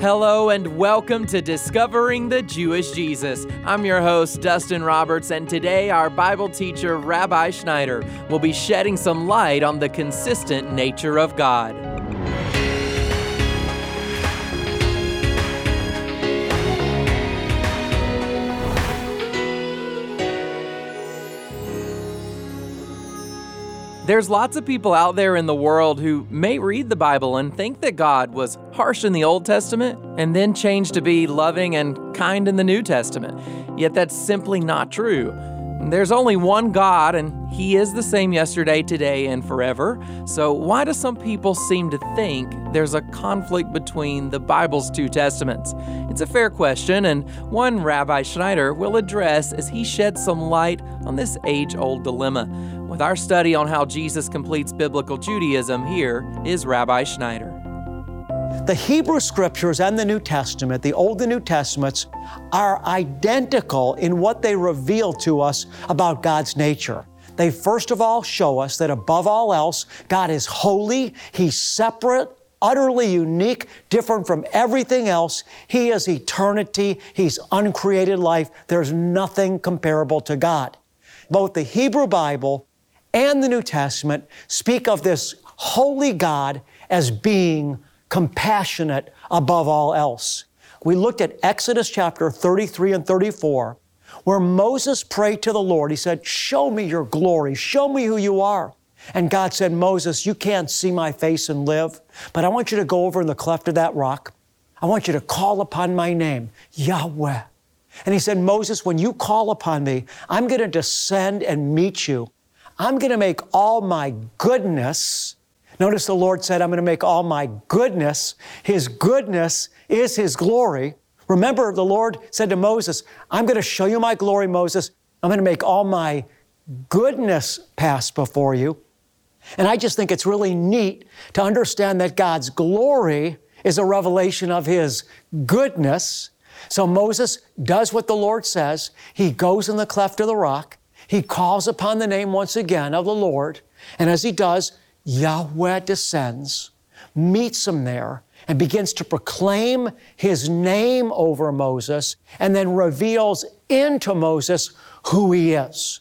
Hello and welcome to Discovering the Jewish Jesus. I'm your host, Dustin Roberts, and today our Bible teacher, Rabbi Schneider, will be shedding some light on the consistent nature of God. There's lots of people out there in the world who may read the Bible and think that God was harsh in the Old Testament and then changed to be loving and kind in the New Testament. Yet that's simply not true. There's only one God, and He is the same yesterday, today, and forever. So, why do some people seem to think there's a conflict between the Bible's two testaments? It's a fair question, and one Rabbi Schneider will address as he sheds some light on this age old dilemma. With our study on how Jesus completes biblical Judaism, here is Rabbi Schneider. The Hebrew Scriptures and the New Testament, the Old and New Testaments, are identical in what they reveal to us about God's nature. They first of all show us that above all else, God is holy, He's separate, utterly unique, different from everything else. He is eternity, He's uncreated life. There's nothing comparable to God. Both the Hebrew Bible and the New Testament speak of this holy God as being compassionate above all else. We looked at Exodus chapter 33 and 34, where Moses prayed to the Lord. He said, Show me your glory, show me who you are. And God said, Moses, you can't see my face and live, but I want you to go over in the cleft of that rock. I want you to call upon my name, Yahweh. And he said, Moses, when you call upon me, I'm going to descend and meet you. I'm going to make all my goodness Notice the Lord said, I'm going to make all my goodness. His goodness is His glory. Remember, the Lord said to Moses, I'm going to show you my glory, Moses. I'm going to make all my goodness pass before you. And I just think it's really neat to understand that God's glory is a revelation of His goodness. So Moses does what the Lord says. He goes in the cleft of the rock. He calls upon the name once again of the Lord. And as he does, Yahweh descends, meets him there, and begins to proclaim his name over Moses, and then reveals into Moses who he is.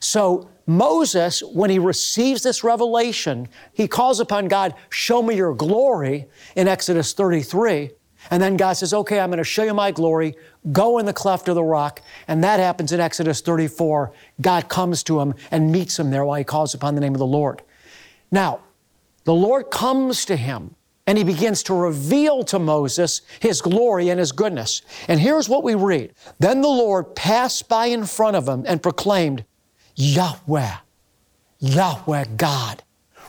So, Moses, when he receives this revelation, he calls upon God, Show me your glory in Exodus 33. And then God says, Okay, I'm going to show you my glory. Go in the cleft of the rock. And that happens in Exodus 34. God comes to him and meets him there while he calls upon the name of the Lord. Now, the Lord comes to him and he begins to reveal to Moses his glory and his goodness. And here's what we read Then the Lord passed by in front of him and proclaimed, Yahweh, Yahweh God.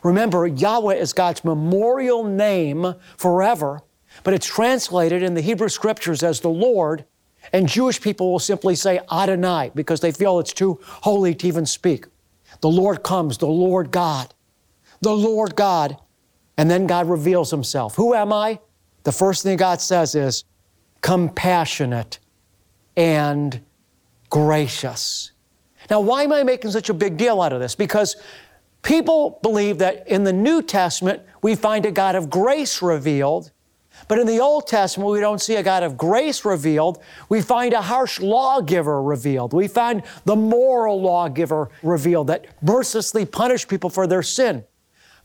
Remember, Yahweh is God's memorial name forever, but it's translated in the Hebrew scriptures as the Lord, and Jewish people will simply say Adonai because they feel it's too holy to even speak. The Lord comes, the Lord God the Lord God. And then God reveals himself. Who am I? The first thing God says is compassionate and gracious. Now, why am I making such a big deal out of this? Because people believe that in the New Testament, we find a God of grace revealed. But in the Old Testament, we don't see a God of grace revealed. We find a harsh lawgiver revealed. We find the moral lawgiver revealed that mercilessly punished people for their sin.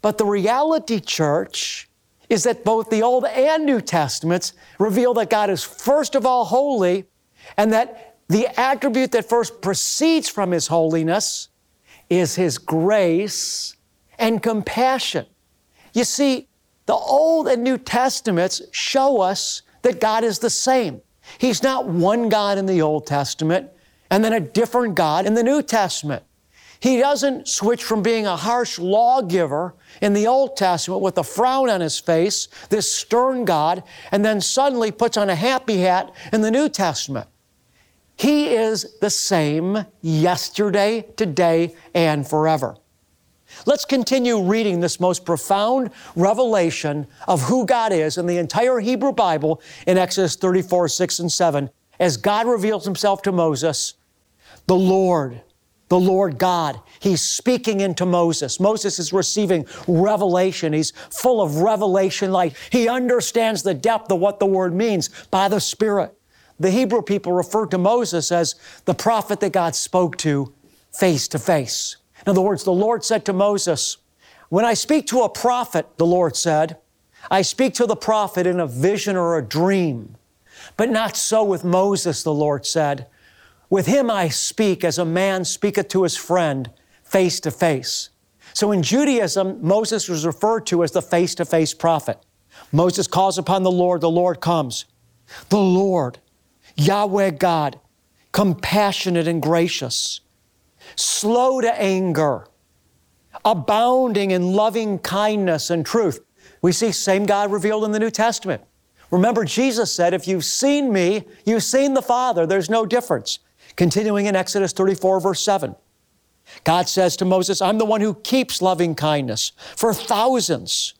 But the reality, church, is that both the Old and New Testaments reveal that God is first of all holy and that the attribute that first proceeds from His holiness is His grace and compassion. You see, the Old and New Testaments show us that God is the same. He's not one God in the Old Testament and then a different God in the New Testament. He doesn't switch from being a harsh lawgiver in the Old Testament with a frown on his face, this stern God, and then suddenly puts on a happy hat in the New Testament. He is the same yesterday, today, and forever. Let's continue reading this most profound revelation of who God is in the entire Hebrew Bible in Exodus 34, 6, and 7, as God reveals himself to Moses, the Lord, the Lord God. He's speaking into Moses. Moses is receiving revelation. He's full of revelation light. He understands the depth of what the word means by the Spirit. The Hebrew people referred to Moses as the prophet that God spoke to face to face. In other words, the Lord said to Moses, When I speak to a prophet, the Lord said, I speak to the prophet in a vision or a dream. But not so with Moses, the Lord said. With him I speak as a man speaketh to his friend face to face. So in Judaism, Moses was referred to as the face to face prophet. Moses calls upon the Lord, the Lord comes. The Lord, Yahweh God, compassionate and gracious, slow to anger, abounding in loving kindness and truth. We see same God revealed in the New Testament. Remember, Jesus said, If you've seen me, you've seen the Father. There's no difference. Continuing in Exodus 34, verse 7. God says to Moses, I'm the one who keeps loving kindness for thousands,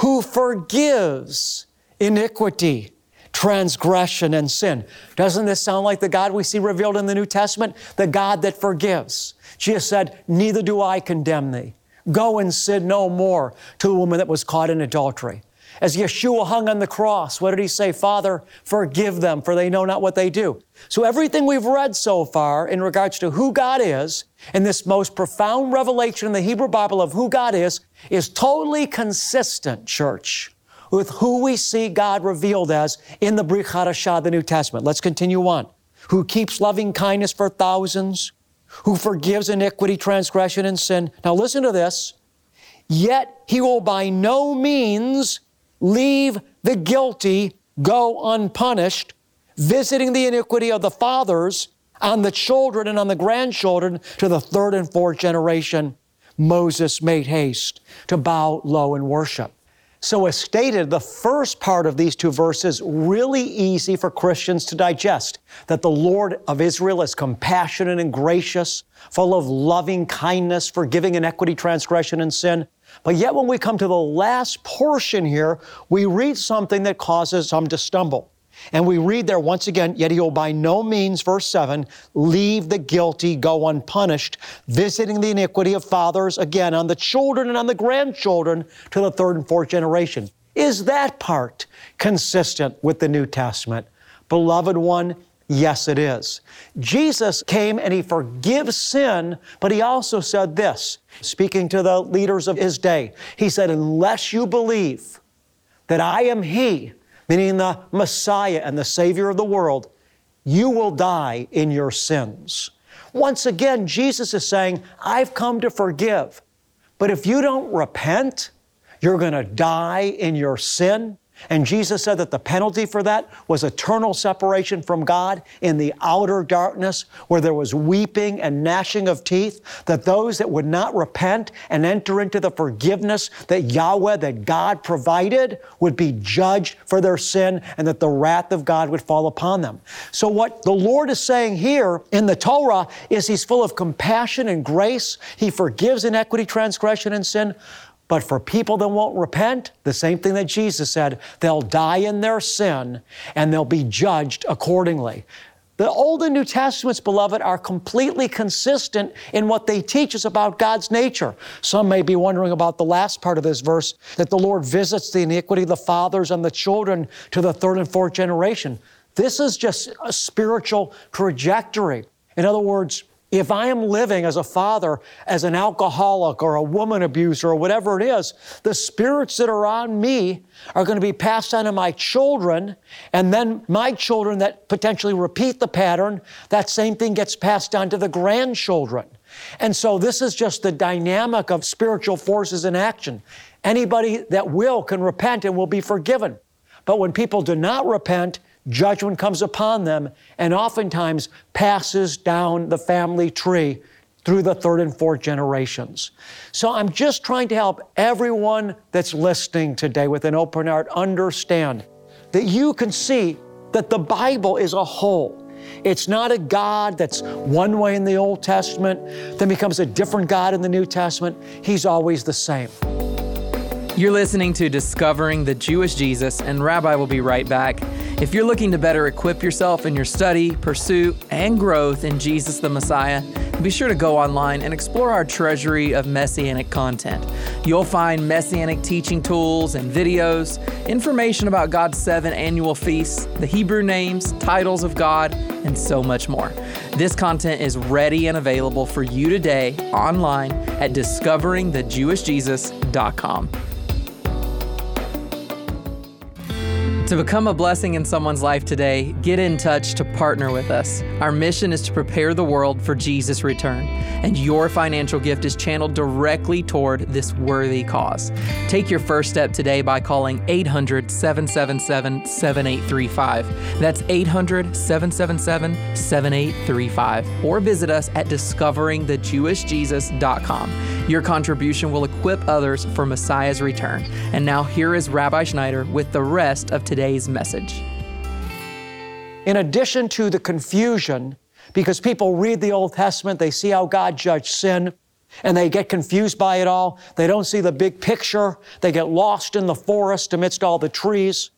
who forgives iniquity, transgression, and sin. Doesn't this sound like the God we see revealed in the New Testament? The God that forgives. Jesus said, Neither do I condemn thee. Go and sin no more to the woman that was caught in adultery. As Yeshua hung on the cross, what did he say? Father, forgive them, for they know not what they do. So everything we've read so far in regards to who God is, and this most profound revelation in the Hebrew Bible of who God is, is totally consistent, church, with who we see God revealed as in the Brit Hadashah, the New Testament. Let's continue on. Who keeps loving kindness for thousands, who forgives iniquity, transgression, and sin. Now listen to this. Yet he will by no means leave the guilty go unpunished, visiting the iniquity of the fathers on the children and on the grandchildren to the third and fourth generation. Moses made haste to bow low and worship. So, as stated, the first part of these two verses really easy for Christians to digest that the Lord of Israel is compassionate and gracious, full of loving kindness, forgiving iniquity, transgression, and sin. But yet, when we come to the last portion here, we read something that causes some to stumble. And we read there once again, yet he will by no means, verse 7, leave the guilty go unpunished, visiting the iniquity of fathers again on the children and on the grandchildren to the third and fourth generation. Is that part consistent with the New Testament? Beloved one, Yes, it is. Jesus came and he forgives sin, but he also said this, speaking to the leaders of his day. He said, Unless you believe that I am he, meaning the Messiah and the Savior of the world, you will die in your sins. Once again, Jesus is saying, I've come to forgive. But if you don't repent, you're going to die in your sin. And Jesus said that the penalty for that was eternal separation from God in the outer darkness where there was weeping and gnashing of teeth, that those that would not repent and enter into the forgiveness that Yahweh, that God provided, would be judged for their sin and that the wrath of God would fall upon them. So what the Lord is saying here in the Torah is He's full of compassion and grace. He forgives iniquity, transgression, and sin. But for people that won't repent, the same thing that Jesus said, they'll die in their sin and they'll be judged accordingly. The Old and New Testaments, beloved, are completely consistent in what they teach us about God's nature. Some may be wondering about the last part of this verse that the Lord visits the iniquity of the fathers and the children to the third and fourth generation. This is just a spiritual trajectory. In other words, if I am living as a father, as an alcoholic or a woman abuser or whatever it is, the spirits that are on me are going to be passed on to my children, and then my children that potentially repeat the pattern, that same thing gets passed on to the grandchildren. And so this is just the dynamic of spiritual forces in action. Anybody that will can repent and will be forgiven. But when people do not repent, judgment comes upon them and oftentimes passes down the family tree through the third and fourth generations. So I'm just trying to help everyone that's listening today with an open heart understand that you can see that the Bible is a whole. It's not a God that's one way in the Old Testament, then becomes a different God in the New Testament. He's always the same. You're listening to Discovering the Jewish Jesus, and Rabbi will be right back. If you're looking to better equip yourself in your study, pursuit, and growth in Jesus the Messiah, be sure to go online and explore our treasury of messianic content. You'll find messianic teaching tools and videos, information about God's seven annual feasts, the Hebrew names, titles of God, and so much more. This content is ready and available for you today online at discoveringthejewishjesus.com. To become a blessing in someone's life today, get in touch to partner with us. Our mission is to prepare the world for Jesus' return, and your financial gift is channeled directly toward this worthy cause. Take your first step today by calling 800 777 7835. That's 800 777 7835. Or visit us at discoveringthejewishjesus.com. Your contribution will equip others for Messiah's return. And now, here is Rabbi Schneider with the rest of today's message. In addition to the confusion, because people read the Old Testament, they see how God judged sin, and they get confused by it all. They don't see the big picture. They get lost in the forest amidst all the trees.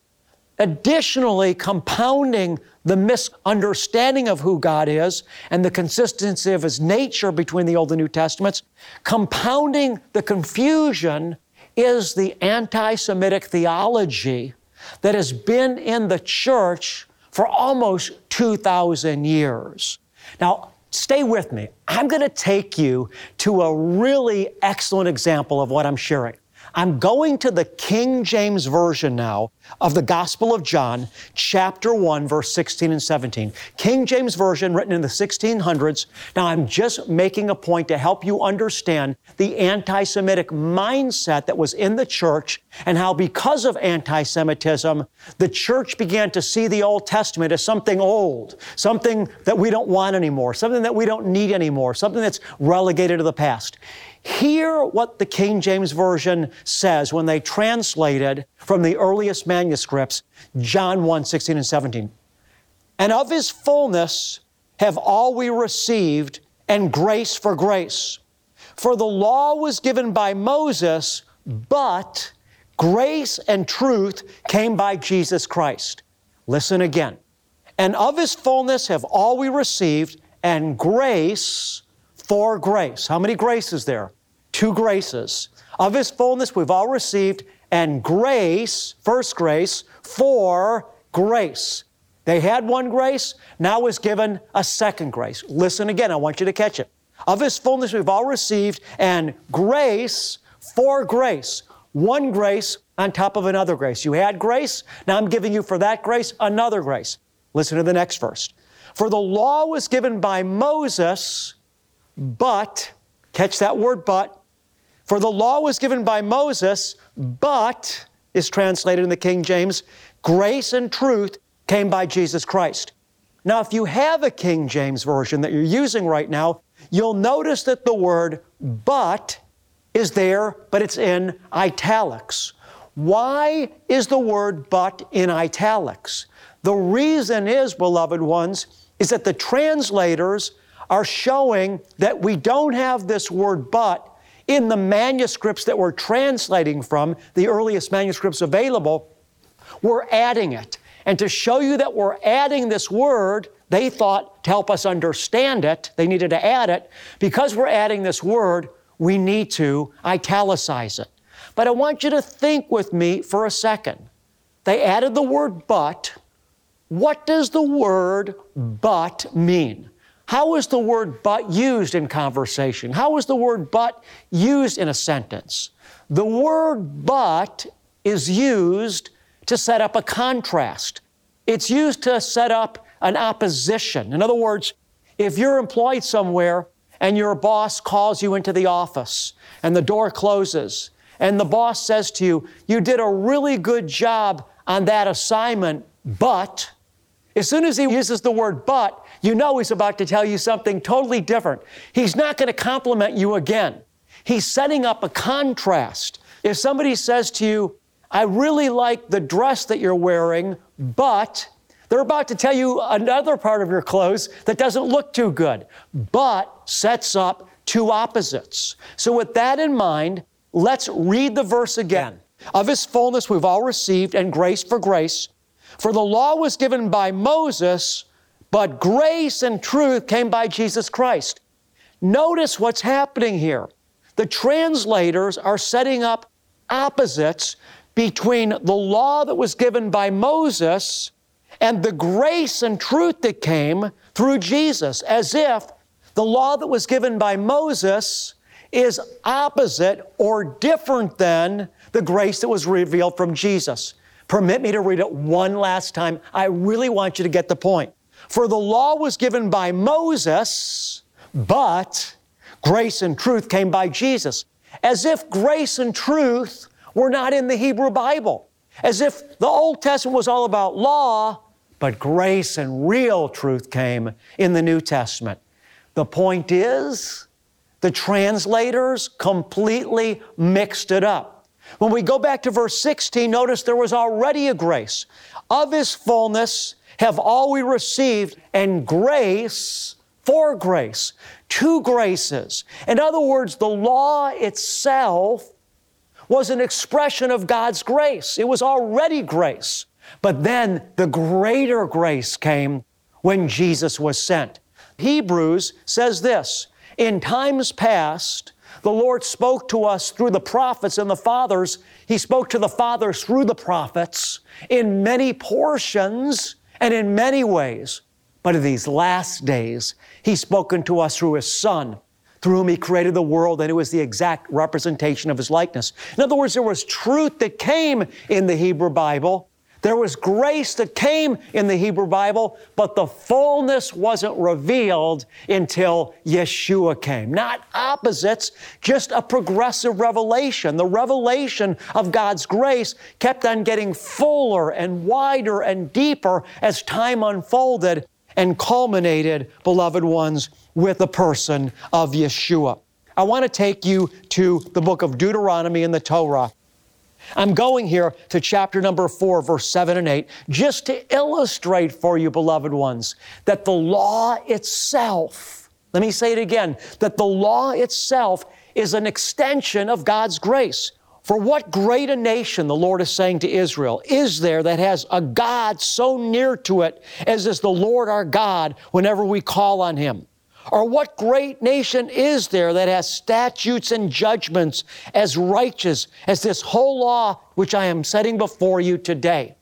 Additionally, compounding the misunderstanding of who God is and the consistency of His nature between the Old and New Testaments, compounding the confusion is the anti Semitic theology that has been in the church for almost 2,000 years. Now, stay with me. I'm going to take you to a really excellent example of what I'm sharing. I'm going to the King James Version now of the Gospel of John, chapter 1, verse 16 and 17. King James Version, written in the 1600s. Now, I'm just making a point to help you understand the anti Semitic mindset that was in the church and how, because of anti Semitism, the church began to see the Old Testament as something old, something that we don't want anymore, something that we don't need anymore, something that's relegated to the past. Hear what the King James Version says when they translated from the earliest manuscripts, John 1 16 and 17. And of his fullness have all we received, and grace for grace. For the law was given by Moses, but grace and truth came by Jesus Christ. Listen again. And of his fullness have all we received, and grace for grace. How many graces there? Two graces. Of His fullness we've all received, and grace, first grace, for grace. They had one grace, now is given a second grace. Listen again, I want you to catch it. Of His fullness we've all received, and grace for grace. One grace on top of another grace. You had grace, now I'm giving you for that grace another grace. Listen to the next verse. For the law was given by Moses, but, catch that word but, for the law was given by Moses, but, is translated in the King James, grace and truth came by Jesus Christ. Now, if you have a King James version that you're using right now, you'll notice that the word but is there, but it's in italics. Why is the word but in italics? The reason is, beloved ones, is that the translators are showing that we don't have this word but in the manuscripts that we're translating from, the earliest manuscripts available, we're adding it. And to show you that we're adding this word, they thought to help us understand it, they needed to add it. Because we're adding this word, we need to italicize it. But I want you to think with me for a second. They added the word but. What does the word but mean? How is the word but used in conversation? How is the word but used in a sentence? The word but is used to set up a contrast. It's used to set up an opposition. In other words, if you're employed somewhere and your boss calls you into the office and the door closes and the boss says to you, You did a really good job on that assignment, but as soon as he uses the word but, you know he's about to tell you something totally different. He's not going to compliment you again. He's setting up a contrast. If somebody says to you, I really like the dress that you're wearing, but they're about to tell you another part of your clothes that doesn't look too good, but sets up two opposites. So, with that in mind, let's read the verse again. Of his fullness we've all received, and grace for grace. For the law was given by Moses, but grace and truth came by Jesus Christ. Notice what's happening here. The translators are setting up opposites between the law that was given by Moses and the grace and truth that came through Jesus, as if the law that was given by Moses is opposite or different than the grace that was revealed from Jesus. Permit me to read it one last time. I really want you to get the point. For the law was given by Moses, but grace and truth came by Jesus. As if grace and truth were not in the Hebrew Bible. As if the Old Testament was all about law, but grace and real truth came in the New Testament. The point is, the translators completely mixed it up. When we go back to verse 16, notice there was already a grace. Of His fullness have all we received, and grace for grace. Two graces. In other words, the law itself was an expression of God's grace. It was already grace. But then the greater grace came when Jesus was sent. Hebrews says this In times past, the Lord spoke to us through the prophets and the fathers. He spoke to the fathers through the prophets in many portions and in many ways. But in these last days, He's spoken to us through His Son through whom he created the world, and it was the exact representation of his likeness. In other words, there was truth that came in the Hebrew Bible. There was grace that came in the Hebrew Bible, but the fullness wasn't revealed until Yeshua came. Not opposites, just a progressive revelation. The revelation of God's grace kept on getting fuller and wider and deeper as time unfolded and culminated, beloved ones, with the person of Yeshua. I want to take you to the book of Deuteronomy in the Torah. I'm going here to chapter number four, verse seven and eight, just to illustrate for you, beloved ones, that the law itself, let me say it again, that the law itself is an extension of God's grace. For what great a nation, the Lord is saying to Israel, is there that has a God so near to it as is the Lord our God whenever we call on Him? Or what great nation is there that has statutes and judgments as righteous as this whole law which I am setting before you today?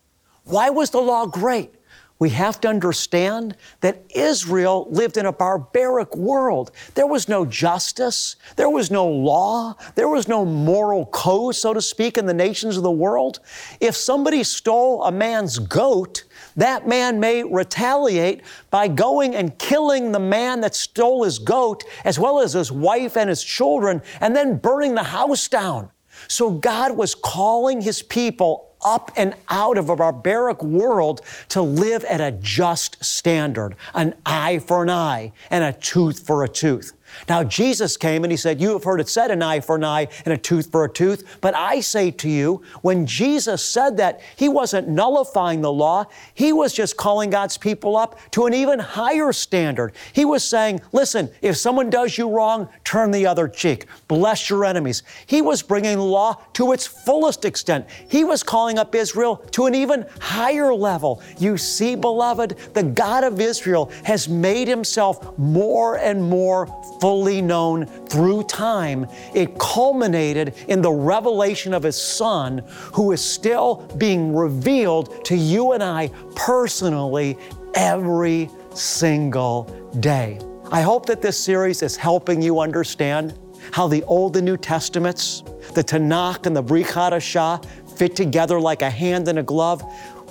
Why was the law great? we have to understand that Israel lived in a barbaric world. There was no justice, there was no law, there was no moral code, so to speak, in the nations of the world. If somebody stole a man's goat, that man may retaliate by going and killing the man that stole his goat, as well as his wife and his children, and then burning the house down. So God was calling his people up and out of a barbaric world to live at a just standard, an eye for an eye and a tooth for a tooth. Now, Jesus came and he said, You have heard it said, an eye for an eye and a tooth for a tooth. But I say to you, when Jesus said that, he wasn't nullifying the law. He was just calling God's people up to an even higher standard. He was saying, Listen, if someone does you wrong, turn the other cheek. Bless your enemies. He was bringing law to its fullest extent. He was calling up Israel to an even higher level. You see, beloved, the God of Israel has made himself more and more fully known through time, it culminated in the revelation of His Son, who is still being revealed to you and I personally every single day. I hope that this series is helping you understand how the Old and New Testaments, the Tanakh and the Brit Hadashah, fit together like a hand and a glove.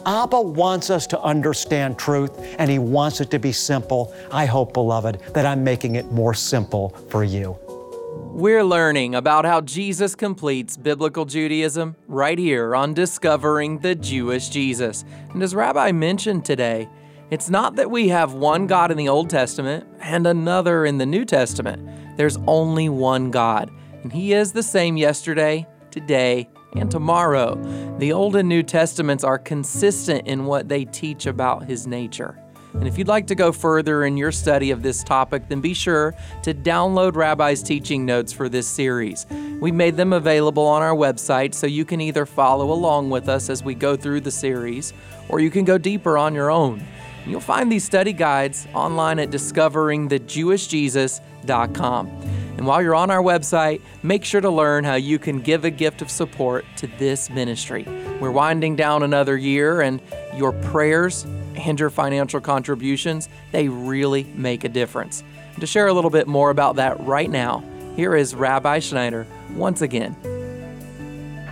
Abba wants us to understand truth and He wants it to be simple. I hope, beloved, that I'm making it more simple for you. We're learning about how Jesus completes biblical Judaism right here on Discovering the Jewish Jesus. And as Rabbi mentioned today, it's not that we have one God in the Old Testament and another in the New Testament. There's only one God, and He is the same yesterday, today, and tomorrow. The Old and New Testaments are consistent in what they teach about His nature. And if you'd like to go further in your study of this topic, then be sure to download Rabbi's teaching notes for this series. We've made them available on our website so you can either follow along with us as we go through the series or you can go deeper on your own. You'll find these study guides online at discoveringthejewishjesus.com. And while you're on our website, make sure to learn how you can give a gift of support to this ministry. We're winding down another year, and your prayers and your financial contributions, they really make a difference. And to share a little bit more about that right now, here is Rabbi Schneider once again.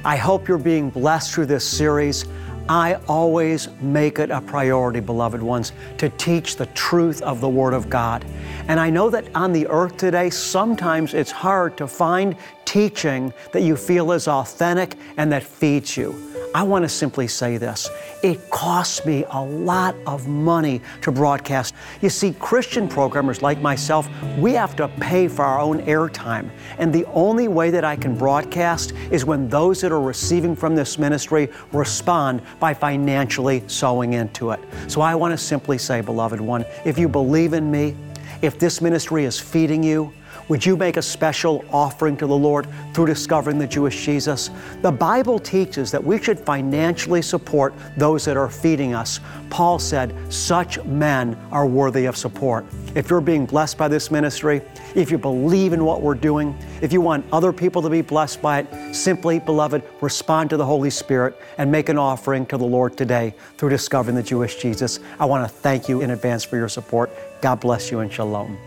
I hope you're being blessed through this series. I always make it a priority, beloved ones, to teach the truth of the Word of God. And I know that on the earth today, sometimes it's hard to find teaching that you feel is authentic and that feeds you. I want to simply say this. It costs me a lot of money to broadcast. You see, Christian programmers like myself, we have to pay for our own airtime. And the only way that I can broadcast is when those that are receiving from this ministry respond by financially sowing into it. So I want to simply say, beloved one, if you believe in me, if this ministry is feeding you, would you make a special offering to the Lord through discovering the Jewish Jesus? The Bible teaches that we should financially support those that are feeding us. Paul said, such men are worthy of support. If you're being blessed by this ministry, if you believe in what we're doing, if you want other people to be blessed by it, simply, beloved, respond to the Holy Spirit and make an offering to the Lord today through discovering the Jewish Jesus. I want to thank you in advance for your support. God bless you and shalom.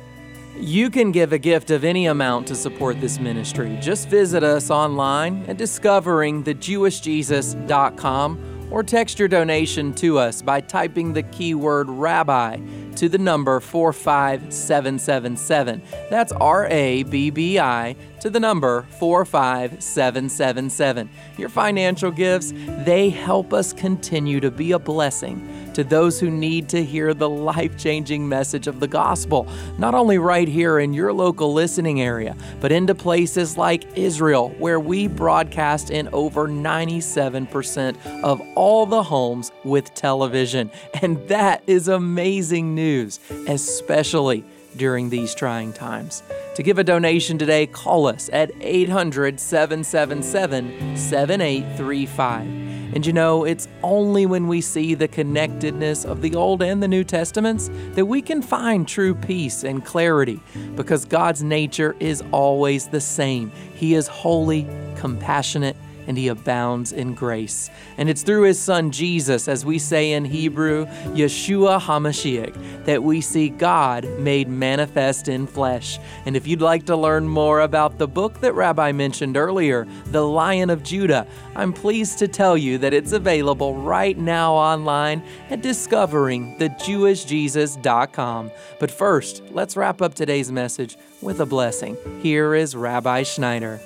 You can give a gift of any amount to support this ministry. Just visit us online at discoveringthejewishjesus.com or text your donation to us by typing the keyword rabbi to the number 45777. That's R A B B I to the number 45777. Your financial gifts, they help us continue to be a blessing to those who need to hear the life changing message of the gospel, not only right here in your local listening area, but into places like Israel, where we broadcast in over 97% of all the homes with television. And that is amazing news, especially during these trying times. To give a donation today, call us at 800 777 7835. And you know, it's only when we see the connectedness of the Old and the New Testaments that we can find true peace and clarity because God's nature is always the same. He is holy, compassionate, and he abounds in grace. And it's through his son Jesus, as we say in Hebrew, Yeshua HaMashiach, that we see God made manifest in flesh. And if you'd like to learn more about the book that Rabbi mentioned earlier, The Lion of Judah, I'm pleased to tell you that it's available right now online at discoveringthejewishjesus.com. But first, let's wrap up today's message with a blessing. Here is Rabbi Schneider.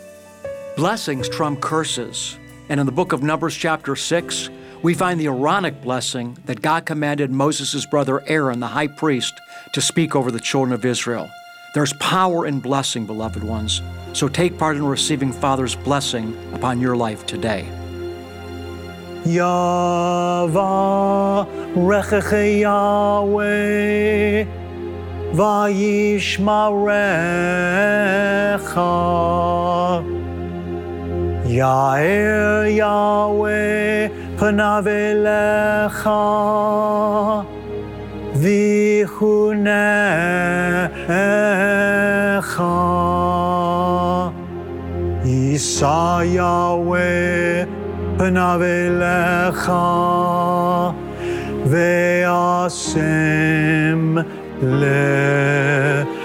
Blessings trump curses. And in the book of Numbers, chapter 6, we find the Aaronic blessing that God commanded Moses' brother Aaron, the high priest, to speak over the children of Israel. There's power in blessing, beloved ones. So take part in receiving Father's blessing upon your life today. Yahweh, Vayishmarecha. Yair Yahweh panav elecha vichunecha Yisa Yahweh panav elecha ve'asem lecha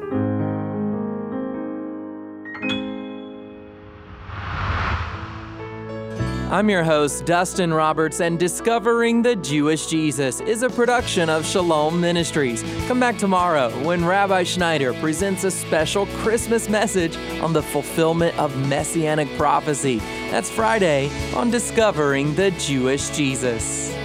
I'm your host, Dustin Roberts, and Discovering the Jewish Jesus is a production of Shalom Ministries. Come back tomorrow when Rabbi Schneider presents a special Christmas message on the fulfillment of messianic prophecy. That's Friday on Discovering the Jewish Jesus.